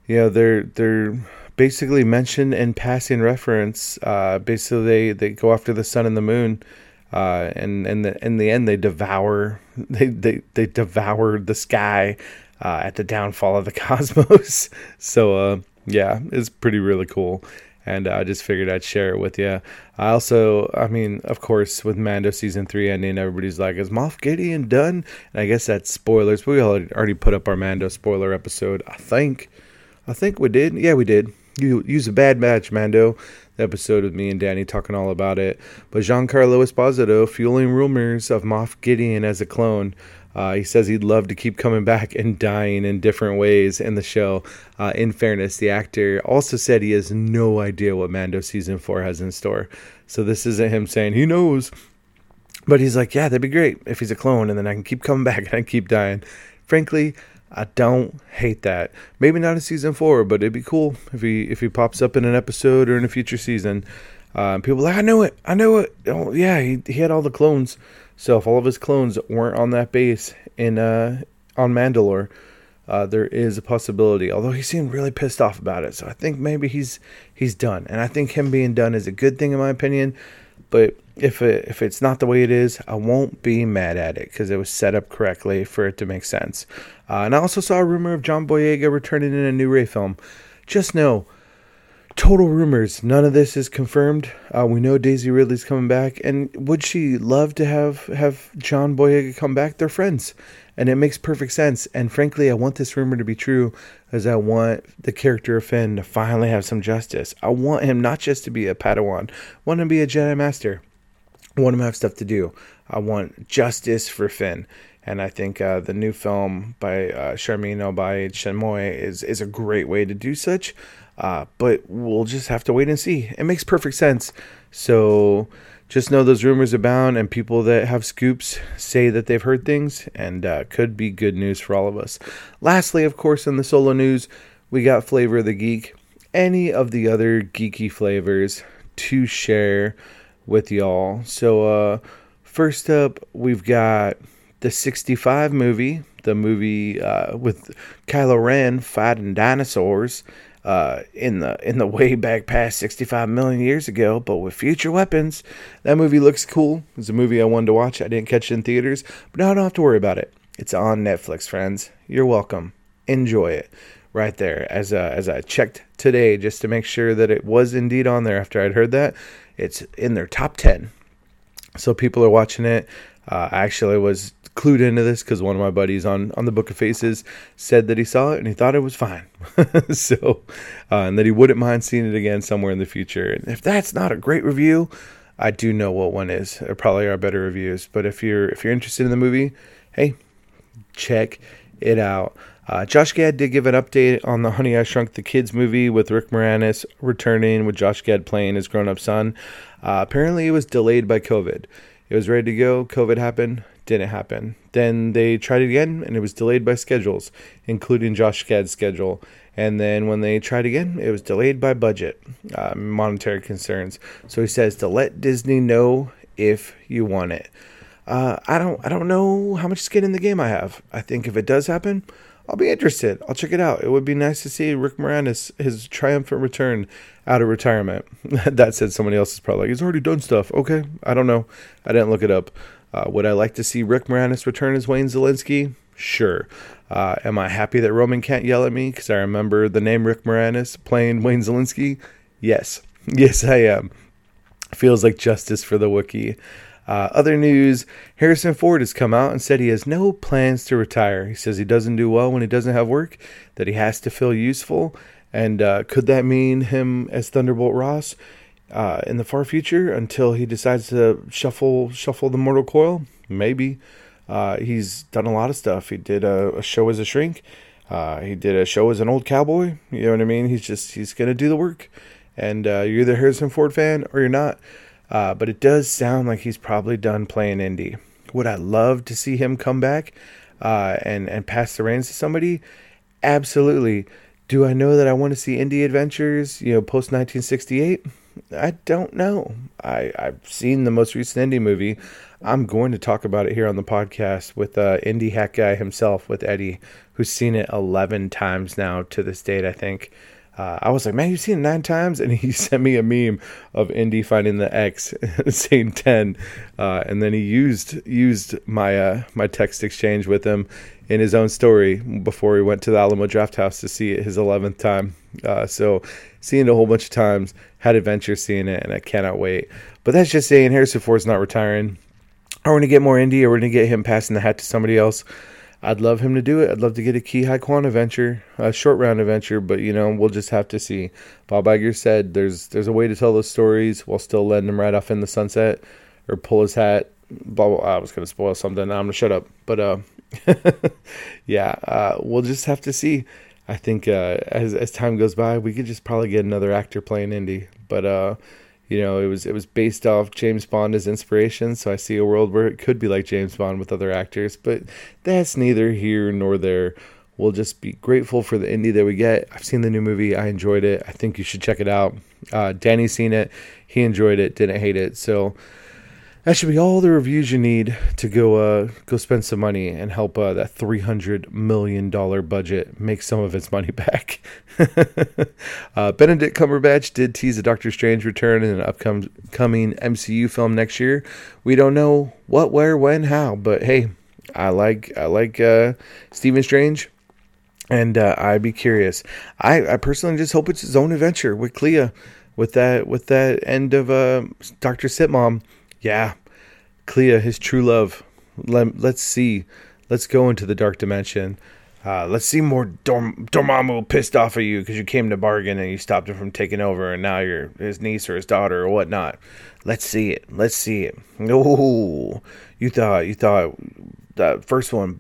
you know they're they're basically mentioned in passing reference. Uh, basically, they they go after the sun and the moon. Uh, and and the, in the end, they devour they they, they devour the sky uh, at the downfall of the cosmos. so uh, yeah, it's pretty really cool. And I just figured I'd share it with you. I also, I mean, of course, with Mando season three ending, everybody's like, "Is Moff Gideon done?" And I guess that's spoilers. We already put up our Mando spoiler episode. I think, I think we did. Yeah, we did. You use a bad match, Mando. The episode with me and Danny talking all about it. But Giancarlo Esposito fueling rumors of Moff Gideon as a clone. Uh, he says he'd love to keep coming back and dying in different ways in the show. Uh, in fairness, the actor also said he has no idea what Mando season four has in store. So this isn't him saying he knows, but he's like, yeah, that'd be great if he's a clone, and then I can keep coming back and I keep dying. Frankly, I don't hate that. Maybe not in season four, but it'd be cool if he if he pops up in an episode or in a future season. Uh, people like, I know it, I know it. Oh yeah, he he had all the clones. So if all of his clones weren't on that base in uh, on Mandalore, uh, there is a possibility. Although he seemed really pissed off about it, so I think maybe he's he's done. And I think him being done is a good thing in my opinion. But if it, if it's not the way it is, I won't be mad at it because it was set up correctly for it to make sense. Uh, and I also saw a rumor of John Boyega returning in a new Rey film. Just know total rumors. None of this is confirmed. Uh, we know Daisy Ridley's coming back, and would she love to have have John Boyega come back? They're friends, and it makes perfect sense. And frankly, I want this rumor to be true, as I want the character of Finn to finally have some justice. I want him not just to be a Padawan, I want him to be a Jedi Master. I want him to have stuff to do. I want justice for Finn. And I think uh, the new film by uh, Charmin by Chenmoy is, is a great way to do such. Uh, but we'll just have to wait and see. It makes perfect sense. So just know those rumors abound, and people that have scoops say that they've heard things, and uh, could be good news for all of us. Lastly, of course, in the solo news, we got Flavor of the Geek. Any of the other geeky flavors to share with y'all. So, uh, first up, we've got the 65 movie, the movie uh, with Kylo Ren fighting dinosaurs uh, in the in the way back past 65 million years ago, but with future weapons. That movie looks cool. It's a movie I wanted to watch. I didn't catch it in theaters, but now I don't have to worry about it. It's on Netflix, friends. You're welcome. Enjoy it right there. As uh, as I checked today, just to make sure that it was indeed on there. After I'd heard that, it's in their top 10. So people are watching it. Uh, I actually was clued into this because one of my buddies on on the Book of Faces said that he saw it and he thought it was fine. so, uh, and that he wouldn't mind seeing it again somewhere in the future. And if that's not a great review, I do know what one is. There probably are better reviews. But if you're if you're interested in the movie, hey, check it out. Uh, Josh Gad did give an update on the Honey I Shrunk the Kids movie with Rick Moranis returning with Josh Gad playing his grown up son. Uh, apparently, it was delayed by COVID. It was ready to go. COVID happened didn't happen. Then they tried it again, and it was delayed by schedules, including Josh Gad's schedule. And then when they tried again, it was delayed by budget, uh, monetary concerns. So he says to let Disney know if you want it. Uh, I don't, I don't know how much skin in the game I have. I think if it does happen, I'll be interested. I'll check it out. It would be nice to see Rick Moranis his triumphant return out of retirement. that said, somebody else is probably like, he's already done stuff. Okay, I don't know. I didn't look it up. Uh, would I like to see Rick Moranis return as Wayne Szalinski? Sure. Uh, am I happy that Roman can't yell at me because I remember the name Rick Moranis playing Wayne Szalinski? Yes. Yes, I am. Feels like justice for the Wookiee. Uh, other news Harrison Ford has come out and said he has no plans to retire. He says he doesn't do well when he doesn't have work, that he has to feel useful, And uh, could that mean him as Thunderbolt Ross uh, in the far future until he decides to shuffle shuffle the mortal coil? Maybe. Uh, he's done a lot of stuff. He did a, a show as a shrink. Uh, he did a show as an old cowboy. You know what I mean? He's just he's gonna do the work. And uh, you're either Harrison Ford fan or you're not. Uh, but it does sound like he's probably done playing Indy. Would I love to see him come back uh, and and pass the reins to somebody? Absolutely. Do I know that I want to see Indy Adventures? You know, post 1968. I don't know. I I've seen the most recent Indy movie. I'm going to talk about it here on the podcast with uh, Indy Hack Guy himself, with Eddie, who's seen it 11 times now to this date, I think. Uh, I was like, man, you've seen it nine times? And he sent me a meme of Indy finding the X, saying 10. Uh, and then he used used my uh, my text exchange with him in his own story before he went to the Alamo Draft House to see it his 11th time. Uh, so seeing it a whole bunch of times, had adventure seeing it, and I cannot wait. But that's just saying Harrison Ford's not retiring. Are we're going to get more Indy? or we're going to get him passing the hat to somebody else. I'd love him to do it. I'd love to get a Ke Huy Quan adventure, a short round adventure, but you know we'll just have to see. Bob Iger said there's there's a way to tell those stories while still letting him ride off in the sunset or pull his hat. Blah, blah, I was gonna spoil something. I'm gonna shut up. But uh, yeah, uh, we'll just have to see. I think uh, as as time goes by, we could just probably get another actor playing Indy. But uh, you know, it was it was based off James Bond as inspiration, so I see a world where it could be like James Bond with other actors, but that's neither here nor there. We'll just be grateful for the Indy that we get. I've seen the new movie, I enjoyed it. I think you should check it out. Uh, Danny's seen it, he enjoyed it, didn't hate it. So that should be all the reviews you need to go uh, go spend some money and help uh, that three hundred million dollar budget make some of its money back. uh, Benedict Cumberbatch did tease a Doctor Strange return in an upcoming MCU film next year. We don't know what, where, when, how, but hey, I like I like uh, Stephen Strange, and uh, I'd be curious. I, I personally just hope it's his own adventure with Clea, with that with that end of uh, Doctor Sitmom yeah, Clea, his true love. Let, let's see. Let's go into the dark dimension. Uh, let's see more Dorm- Dormammu pissed off at you because you came to bargain and you stopped him from taking over, and now you're his niece or his daughter or whatnot. Let's see it. Let's see it. Oh, you thought you thought the first one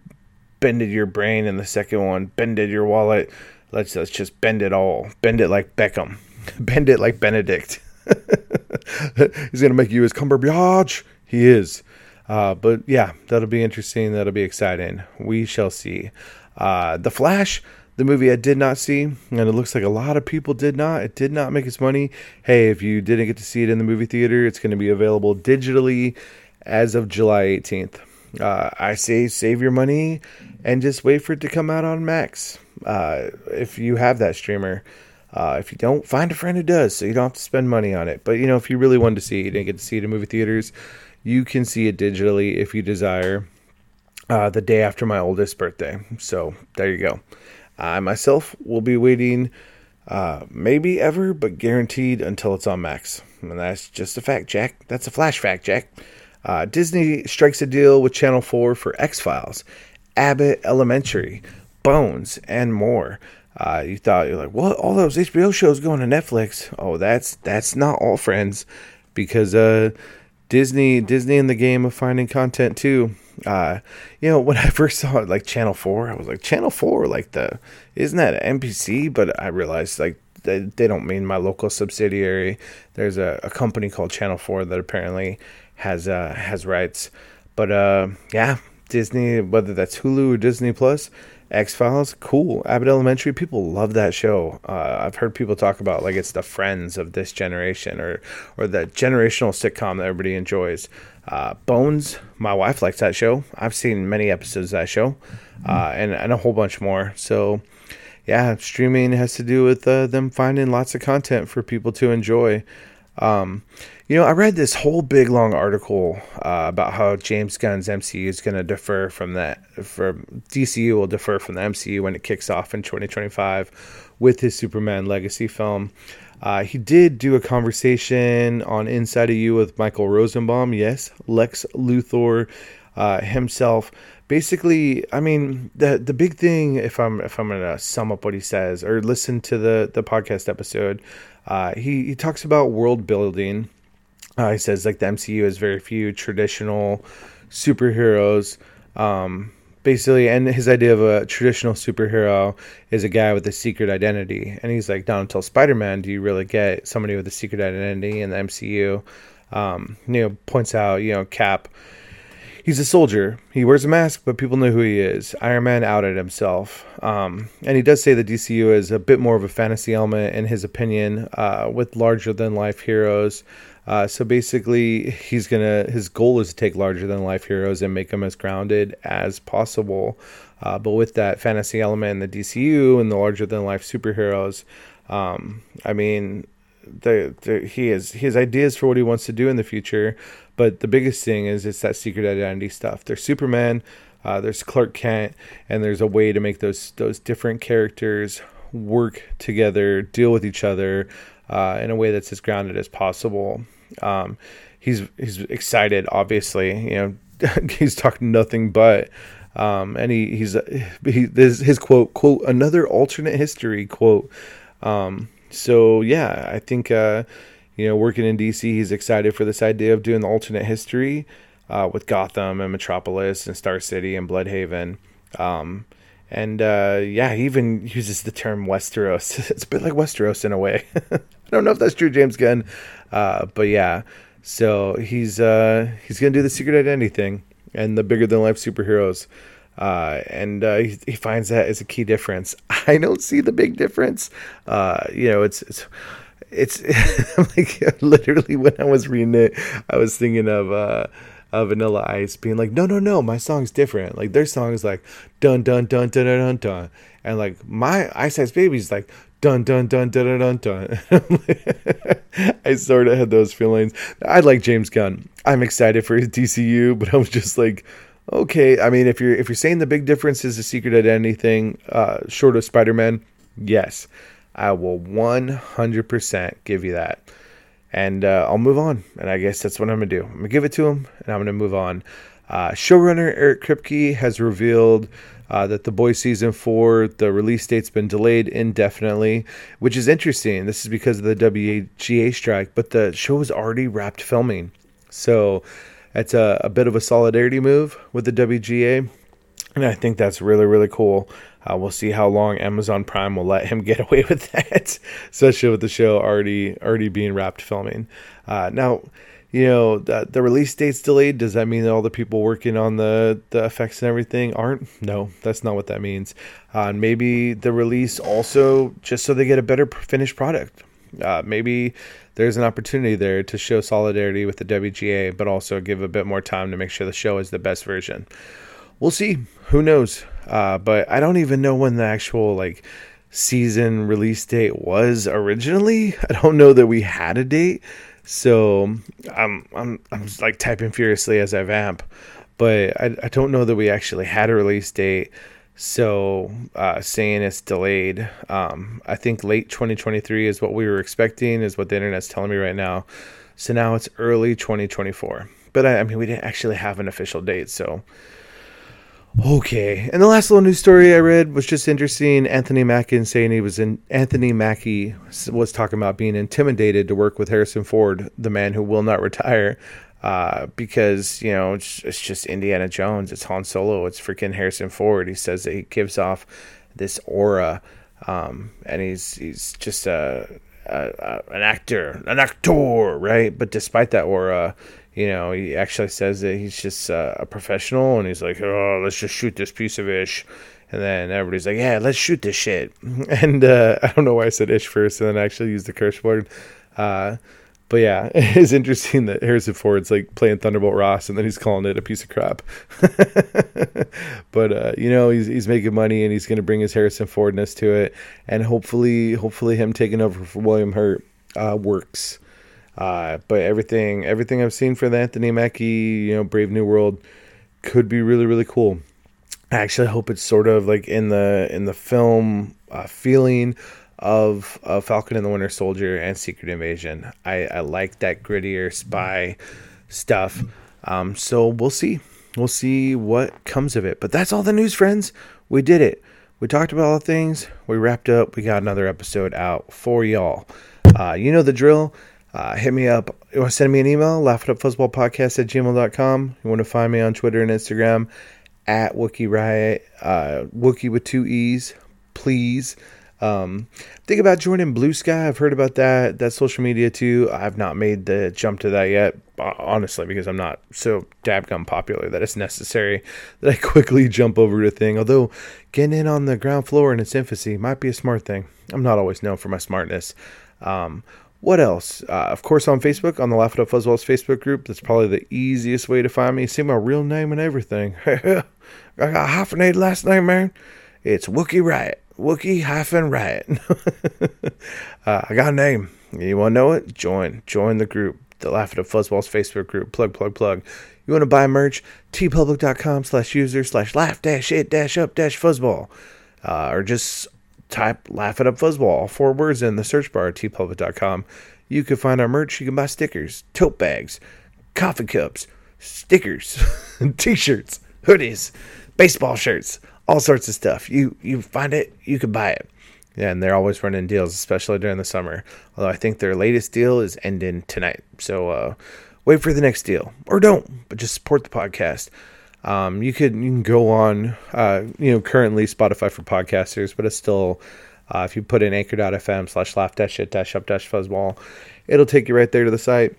bended your brain, and the second one bended your wallet. Let's let's just bend it all. Bend it like Beckham. Bend it like Benedict. He's going to make you his Cumberbatch. He is. Uh, but yeah, that'll be interesting. That'll be exciting. We shall see. Uh, the Flash, the movie I did not see, and it looks like a lot of people did not. It did not make its money. Hey, if you didn't get to see it in the movie theater, it's going to be available digitally as of July 18th. Uh, I say save your money and just wait for it to come out on Max. Uh, if you have that streamer, uh, if you don't, find a friend who does, so you don't have to spend money on it. But you know, if you really wanted to see it, you didn't get to see it in movie theaters, you can see it digitally if you desire. Uh, the day after my oldest birthday. So there you go. I myself will be waiting, uh, maybe ever, but guaranteed until it's on Max. And that's just a fact, Jack. That's a flash fact, Jack. Uh, Disney strikes a deal with Channel 4 for X Files, Abbott Elementary, Bones, and more. Uh, you thought you're like, what? All those HBO shows going to Netflix? Oh, that's that's not all, friends, because uh, Disney Disney in the game of finding content too. Uh, you know, when I first saw it, like Channel Four, I was like, Channel Four, like the isn't that NBC? But I realized like they, they don't mean my local subsidiary. There's a, a company called Channel Four that apparently has uh, has rights. But uh, yeah, Disney, whether that's Hulu or Disney Plus X Files, cool. Abbott Elementary, people love that show. Uh, I've heard people talk about like it's the Friends of this generation, or or the generational sitcom that everybody enjoys. Uh, Bones, my wife likes that show. I've seen many episodes of that show, uh, and and a whole bunch more. So, yeah, streaming has to do with uh, them finding lots of content for people to enjoy. Um, you know, I read this whole big long article uh, about how James Gunn's MCU is going to defer from that. For DCU will defer from the MCU when it kicks off in 2025 with his Superman Legacy film. Uh, he did do a conversation on Inside of You with Michael Rosenbaum. Yes, Lex Luthor uh, himself. Basically, I mean the the big thing if I'm if I'm gonna sum up what he says or listen to the the podcast episode, uh, he he talks about world building. Uh, he says like the MCU has very few traditional superheroes. Um, basically, and his idea of a traditional superhero is a guy with a secret identity. And he's like, not until Spider Man do you really get somebody with a secret identity in the MCU. Um, you know, points out, you know, Cap. He's a soldier. He wears a mask, but people know who he is. Iron Man outed himself. Um, and he does say the DCU is a bit more of a fantasy element, in his opinion, uh, with larger than life heroes. Uh, so basically, he's gonna his goal is to take larger than life heroes and make them as grounded as possible. Uh, but with that fantasy element in the DCU and the larger than life superheroes, um, I mean, the, the, he has his ideas for what he wants to do in the future. But the biggest thing is it's that secret identity stuff. There's Superman, uh, there's Clark Kent, and there's a way to make those those different characters work together, deal with each other uh, in a way that's as grounded as possible. Um, he's he's excited, obviously. You know, he's talking nothing but. Um, and he, he's he this, his quote quote another alternate history quote. Um, so yeah, I think uh, you know working in DC, he's excited for this idea of doing the alternate history uh, with Gotham and Metropolis and Star City and Blüdhaven. Um, and uh, yeah, he even uses the term Westeros. it's a bit like Westeros in a way. I don't know if that's true, James Gunn, uh, but yeah. So he's uh, he's gonna do the secret identity thing and the bigger than life superheroes. Uh, and uh, he, he, finds that as a key difference. I don't see the big difference. Uh, you know, it's it's it's like literally when I was reading it, I was thinking of uh, of Vanilla Ice being like, no, no, no, my song's different. Like their song is like dun dun dun dun dun dun, dun. and like my Ice Ice Baby's like dun dun dun dun dun dun. I sort of had those feelings. I like James Gunn. I'm excited for his DCU, but I was just like, okay. I mean, if you're if you're saying the big difference is the secret identity thing, uh, short of Spider Man, yes, I will 100% give you that and uh, I'll move on. And I guess that's what I'm gonna do. I'm gonna give it to him, and I'm gonna move on. Uh, showrunner Eric Kripke has revealed uh, that the Boys season four, the release date's been delayed indefinitely, which is interesting. This is because of the WGA strike, but the show is already wrapped filming, so it's a, a bit of a solidarity move with the WGA, and I think that's really really cool. Uh, we'll see how long Amazon Prime will let him get away with that, especially with the show already already being wrapped filming. Uh, now, you know the, the release date's delayed. Does that mean that all the people working on the the effects and everything aren't? No, that's not what that means. Uh, maybe the release also just so they get a better finished product. Uh, maybe there's an opportunity there to show solidarity with the WGA, but also give a bit more time to make sure the show is the best version. We'll see. Who knows? Uh, but I don't even know when the actual like season release date was originally. I don't know that we had a date. So I'm I'm I'm like typing furiously as I vamp, but I, I don't know that we actually had a release date. So uh, saying it's delayed, um, I think late 2023 is what we were expecting, is what the internet's telling me right now. So now it's early 2024. But I, I mean, we didn't actually have an official date, so Okay, and the last little news story I read was just interesting. Anthony Mackie saying he was in. Anthony Mackie was talking about being intimidated to work with Harrison Ford, the man who will not retire, uh, because you know it's, it's, just Indiana Jones, it's Han Solo, it's freaking Harrison Ford. He says that he gives off this aura, um, and he's he's just a, a, a an actor, an actor, right? But despite that aura, you know, he actually says that he's just uh, a professional and he's like, oh, let's just shoot this piece of ish. And then everybody's like, yeah, let's shoot this shit. And uh, I don't know why I said ish first and then I actually used the curse word. Uh, but yeah, it's interesting that Harrison Ford's like playing Thunderbolt Ross and then he's calling it a piece of crap. but uh, you know, he's he's making money and he's going to bring his Harrison Fordness to it, and hopefully, hopefully, him taking over for William Hurt uh, works. Uh, but everything everything I've seen for the Anthony Mackie, you know, Brave New World could be really really cool. I actually hope it's sort of like in the in the film uh, feeling of, of Falcon and the Winter Soldier and Secret Invasion. I, I like that grittier spy stuff. Um, so we'll see. we'll see what comes of it. But that's all the news, friends. We did it. We talked about all the things. We wrapped up. We got another episode out for y'all. Uh, you know the drill. Uh, hit me up. You want to send me an email? laughitupfuzzballpodcast it up fuzzball podcast at gmail.com. You want to find me on Twitter and Instagram at Wookie Riot. Uh, Wookie with two E's, please. Um, think about joining Blue Sky. I've heard about that. That social media too. I've not made the jump to that yet, honestly, because I'm not so dabgum popular that it's necessary that I quickly jump over to thing. Although getting in on the ground floor in its infancy might be a smart thing. I'm not always known for my smartness. Um, what else? Uh, of course, on Facebook, on the Laugh It Up Fuzzballs Facebook group. That's probably the easiest way to find me. See my real name and everything. I got hyphenated last name, man. It's Wookie Riot. Wookie hyphen Riot. uh, I got a name. You want to know it? Join. Join the group. The Laugh It Up Fuzzballs Facebook group. Plug, plug, plug. You want to buy merch? teepublic.com slash user slash laugh dash it dash up dash fuzzball. Uh, or just type Laugh It Up Fuzzball, all four words in the search bar at teepublic.com. You can find our merch. You can buy stickers, tote bags, coffee cups, stickers, t-shirts, hoodies, baseball shirts, all sorts of stuff. You you find it, you can buy it. Yeah, and they're always running deals, especially during the summer. Although I think their latest deal is ending tonight. So uh, wait for the next deal, or don't, but just support the podcast. Um, you could you can go on, uh, you know, currently Spotify for podcasters, but it's still uh, if you put in anchor.fm slash laugh dash it dash up dash fuzzball, it'll take you right there to the site.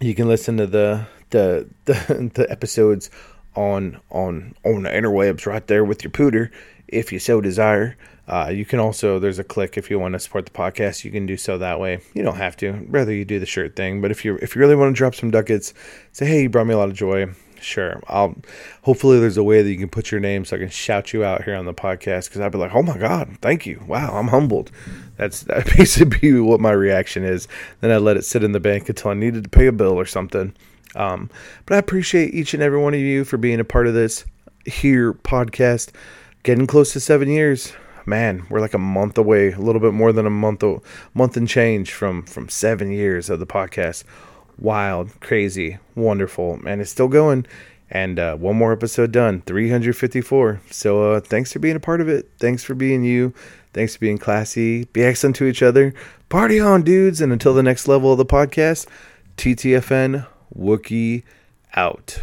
You can listen to the the the, the episodes on on on the interwebs right there with your pooter if you so desire. Uh, you can also there's a click if you want to support the podcast. You can do so that way. You don't have to. Rather you do the shirt thing. But if you if you really want to drop some ducats, say hey, you brought me a lot of joy sure. I'll hopefully there's a way that you can put your name so I can shout you out here on the podcast because I'd be like, oh my god, thank you, wow, I'm humbled. That's that basically what my reaction is. Then I let it sit in the bank until I needed to pay a bill or something. Um, but I appreciate each and every one of you for being a part of this here podcast. Getting close to seven years. Man, we're like a month away, a little bit more than a month, month and change from from seven years of the podcast wild, crazy, wonderful, and it's still going. And uh, one more episode done, 354. So uh, thanks for being a part of it. Thanks for being you. Thanks for being classy. Be excellent to each other. Party on, dudes. And until the next level of the podcast, TTFN Wookie out.